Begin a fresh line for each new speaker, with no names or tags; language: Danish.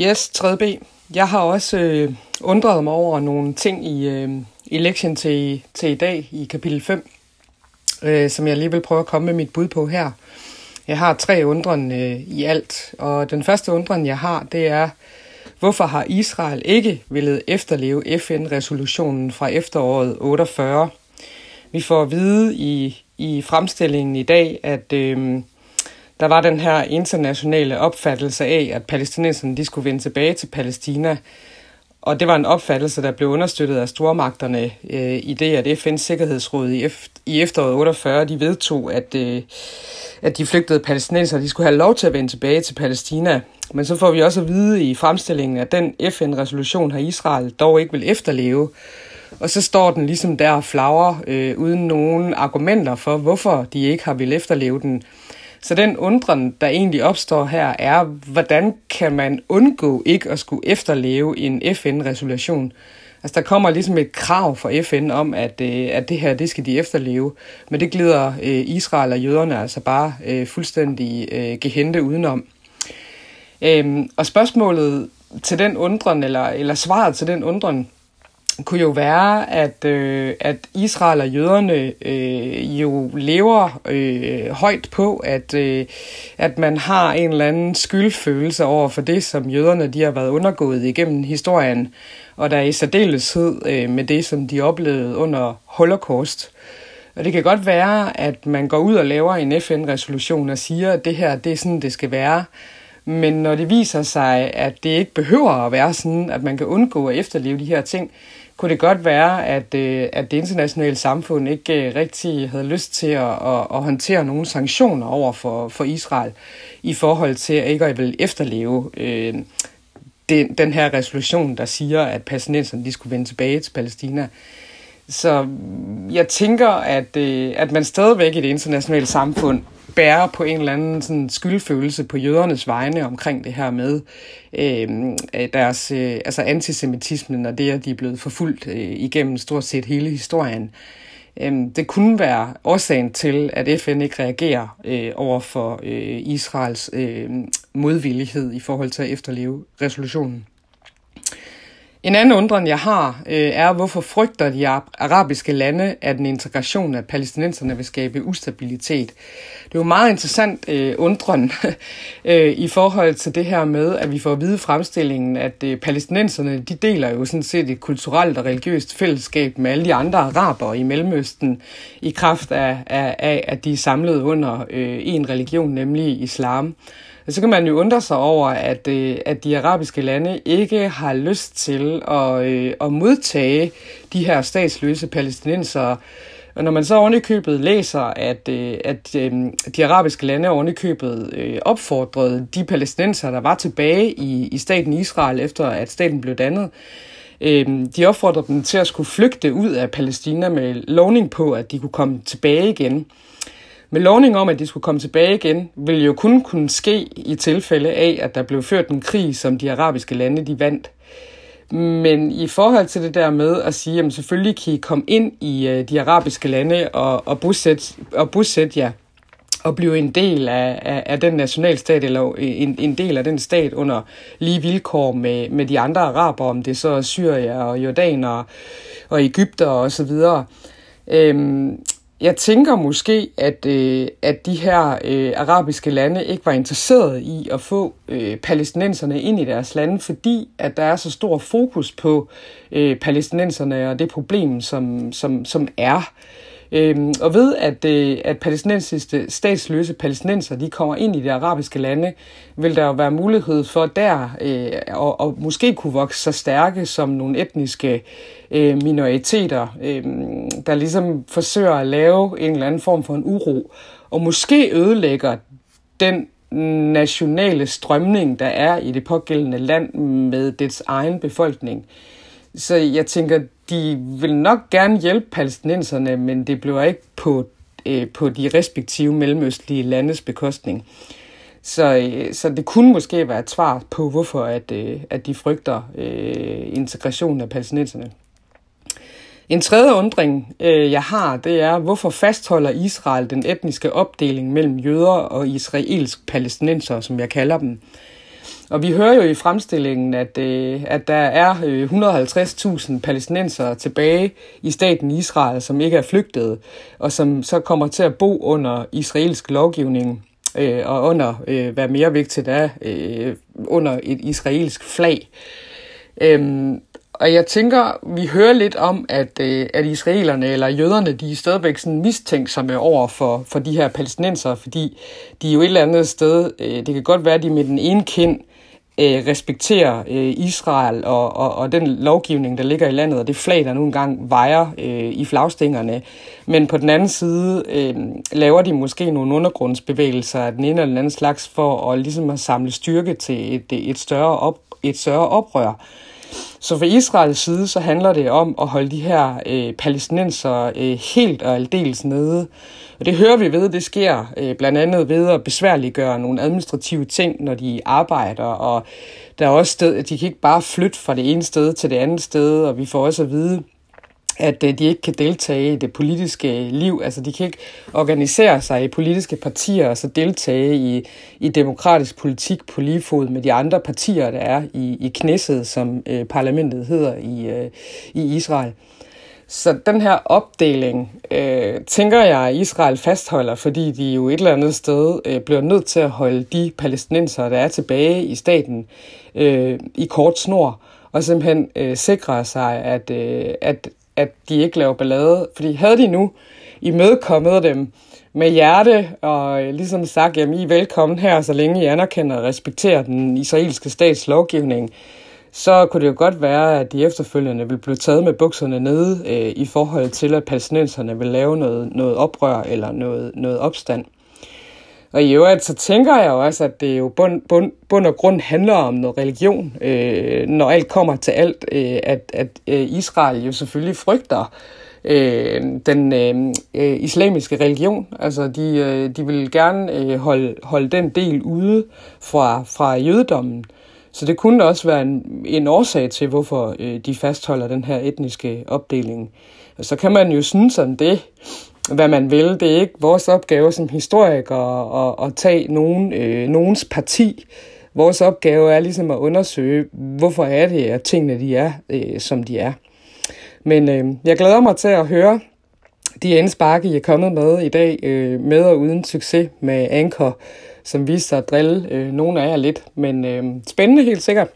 Yes, 3B. Jeg har også øh, undret mig over nogle ting i, øh, i lektien til, til i dag i kapitel 5, øh, som jeg lige vil prøve at komme med mit bud på her. Jeg har tre undren øh, i alt, og den første undren, jeg har, det er, hvorfor har Israel ikke ville efterleve FN-resolutionen fra efteråret 48? Vi får at vide i, i fremstillingen i dag, at... Øh, der var den her internationale opfattelse af, at palæstinenserne de skulle vende tilbage til Palæstina. Og det var en opfattelse, der blev understøttet af stormagterne øh, i det, at FN's Sikkerhedsråd i, eft- i efteråret 48, de vedtog, at, øh, at de flygtede palæstinenser, de skulle have lov til at vende tilbage til Palæstina. Men så får vi også at vide i fremstillingen, at den FN-resolution har Israel dog ikke vil efterleve. Og så står den ligesom der og flagrer, øh, uden nogen argumenter for, hvorfor de ikke har vil efterleve den. Så den undren, der egentlig opstår her, er, hvordan kan man undgå ikke at skulle efterleve en FN-resolution? Altså, der kommer ligesom et krav fra FN om, at, øh, at det her, det skal de efterleve. Men det glider øh, Israel og jøderne altså bare øh, fuldstændig øh, gehente udenom. Øhm, og spørgsmålet til den undren, eller, eller svaret til den undren, kunne jo være, at, øh, at Israel og jøderne øh, jo lever øh, højt på, at, øh, at man har en eller anden skyldfølelse over for det, som jøderne de har været undergået igennem historien, og der er i særdeleshed øh, med det, som de oplevede under Holocaust. Og det kan godt være, at man går ud og laver en FN-resolution og siger, at det her, det er sådan, det skal være. Men når det viser sig, at det ikke behøver at være sådan, at man kan undgå at efterleve de her ting, kunne det godt være, at, øh, at det internationale samfund ikke øh, rigtig havde lyst til at, at, at håndtere nogle sanktioner over for, for Israel i forhold til at ikke at vil efterleve øh, den, den her resolution, der siger, at palæstinenserne de skulle vende tilbage til Palæstina. Så jeg tænker, at, øh, at man stadigvæk i det internationale samfund bærer på en eller anden sådan skyldfølelse på jødernes vegne omkring det her med øh, deres øh, altså antisemitismen og det, at de er blevet forfulgt øh, igennem stort set hele historien. Øh, det kunne være årsagen til, at FN ikke reagerer øh, over for øh, Israels øh, modvillighed i forhold til at efterleve resolutionen. En anden undren, jeg har, øh, er, hvorfor frygter de arabiske lande, at en integration af palæstinenserne vil skabe ustabilitet? Det er jo meget interessant øh, undren øh, i forhold til det her med, at vi får at vide fremstillingen, at øh, palæstinenserne, de deler jo sådan set et kulturelt og religiøst fællesskab med alle de andre araber i Mellemøsten, i kraft af, af, af at de er samlet under øh, en religion, nemlig islam. Så kan man jo undre sig over, at, øh, at de arabiske lande ikke har lyst til at, øh, at modtage de her statsløse palæstinensere. Og når man så ovenikøbet læser, at, øh, at de arabiske lande ovenikøbet opfordrede de palæstinenser, der var tilbage i, i staten Israel, efter at staten blev dannet, de opfordrede dem til at skulle flygte ud af Palæstina med lovning på, at de kunne komme tilbage igen. Med lovning om, at de skulle komme tilbage igen, ville jo kun kunne ske i tilfælde af, at der blev ført en krig, som de arabiske lande de vandt. Men i forhold til det der med at sige, at selvfølgelig kan I komme ind i øh, de arabiske lande og, og, bosætte, og bosætte jer, og blive en del af, af, af den nationalstat, eller øh, en, en del af den stat under lige vilkår med, med de andre araber, om det så er og Jordan og, og Ægypter og så videre. Øhm, jeg tænker måske, at, øh, at de her øh, arabiske lande ikke var interesserede i at få øh, palæstinenserne ind i deres lande, fordi at der er så stor fokus på øh, palæstinenserne og det problem, som, som, som er. Øhm, og ved at, øh, at palæstinensiske statsløse palæstinenser de kommer ind i de arabiske lande, vil der jo være mulighed for der øh, og, og måske kunne vokse sig stærke som nogle etniske øh, minoriteter, øh, der ligesom forsøger at lave en eller anden form for en uro, og måske ødelægger den nationale strømning, der er i det pågældende land med dets egen befolkning. Så jeg tænker, de vil nok gerne hjælpe palæstinenserne, men det bliver ikke på, øh, på de respektive mellemøstlige landes bekostning. Så, øh, så det kunne måske være et svar på, hvorfor at, øh, at de frygter øh, integrationen af palæstinenserne. En tredje undring, øh, jeg har, det er, hvorfor fastholder Israel den etniske opdeling mellem jøder og israelsk palæstinenser, som jeg kalder dem? Og vi hører jo i fremstillingen, at, øh, at der er øh, 150.000 palæstinenser tilbage i staten Israel, som ikke er flygtet, og som så kommer til at bo under israelsk lovgivning, øh, og under, øh, hvad mere vigtigt er, øh, under et israelsk flag. Øhm, og jeg tænker, vi hører lidt om, at, øh, at israelerne eller jøderne, de er stadigvæk sådan mistænksomme over for, for de her palæstinenser, fordi de er jo et eller andet sted, øh, det kan godt være, at de med den ene kind øh, respekterer øh, Israel og, og, og den lovgivning, der ligger i landet, og det flag, der nu engang vejer øh, i flagstængerne. Men på den anden side øh, laver de måske nogle undergrundsbevægelser af den ene eller den anden slags for at, ligesom at samle styrke til et, et, større, op, et større oprør. Så for Israels side, så handler det om at holde de her øh, palæstinenser øh, helt og aldeles nede. Og det hører vi ved, det sker øh, blandt andet ved at besværliggøre nogle administrative ting, når de arbejder, og der er også sted, at de kan ikke bare flytte fra det ene sted til det andet sted, og vi får også at vide, at øh, de ikke kan deltage i det politiske liv. Altså de kan ikke organisere sig i politiske partier og så deltage i, i demokratisk politik på lige fod med de andre partier, der er i, i knæsset, som øh, parlamentet hedder i, øh, i Israel. Så den her opdeling, øh, tænker jeg, Israel fastholder, fordi de jo et eller andet sted øh, bliver nødt til at holde de palæstinenser, der er tilbage i staten, øh, i kort snor, og simpelthen øh, sikre sig, at, øh, at at de ikke laver ballade. Fordi havde de nu imødekommet dem med hjerte og øh, ligesom sagt, at I er velkommen her, så længe I anerkender og respekterer den israelske stats lovgivning, så kunne det jo godt være, at de efterfølgende vil blive taget med bukserne nede øh, i forhold til, at palæstinenserne vil lave noget, noget oprør eller noget, noget opstand. Og i øvrigt, så tænker jeg jo også, at det jo bund, bund, bund og grund handler om noget religion, øh, når alt kommer til alt, øh, at, at øh, Israel jo selvfølgelig frygter øh, den øh, øh, islamiske religion. Altså, de, øh, de vil gerne øh, holde, holde den del ude fra, fra jødedommen. Så det kunne også være en, en årsag til, hvorfor øh, de fastholder den her etniske opdeling. Og så kan man jo synes om det, hvad man vil. Det er ikke vores opgave som historikere at, at tage nogen, øh, nogens parti. Vores opgave er ligesom at undersøge, hvorfor er det, at tingene de er, øh, som de er. Men øh, jeg glæder mig til at høre de indspark, I er kommet med i dag, øh, med og uden succes med Anker, som viste sig at drille øh, nogle af jer lidt. Men øh, spændende helt sikkert.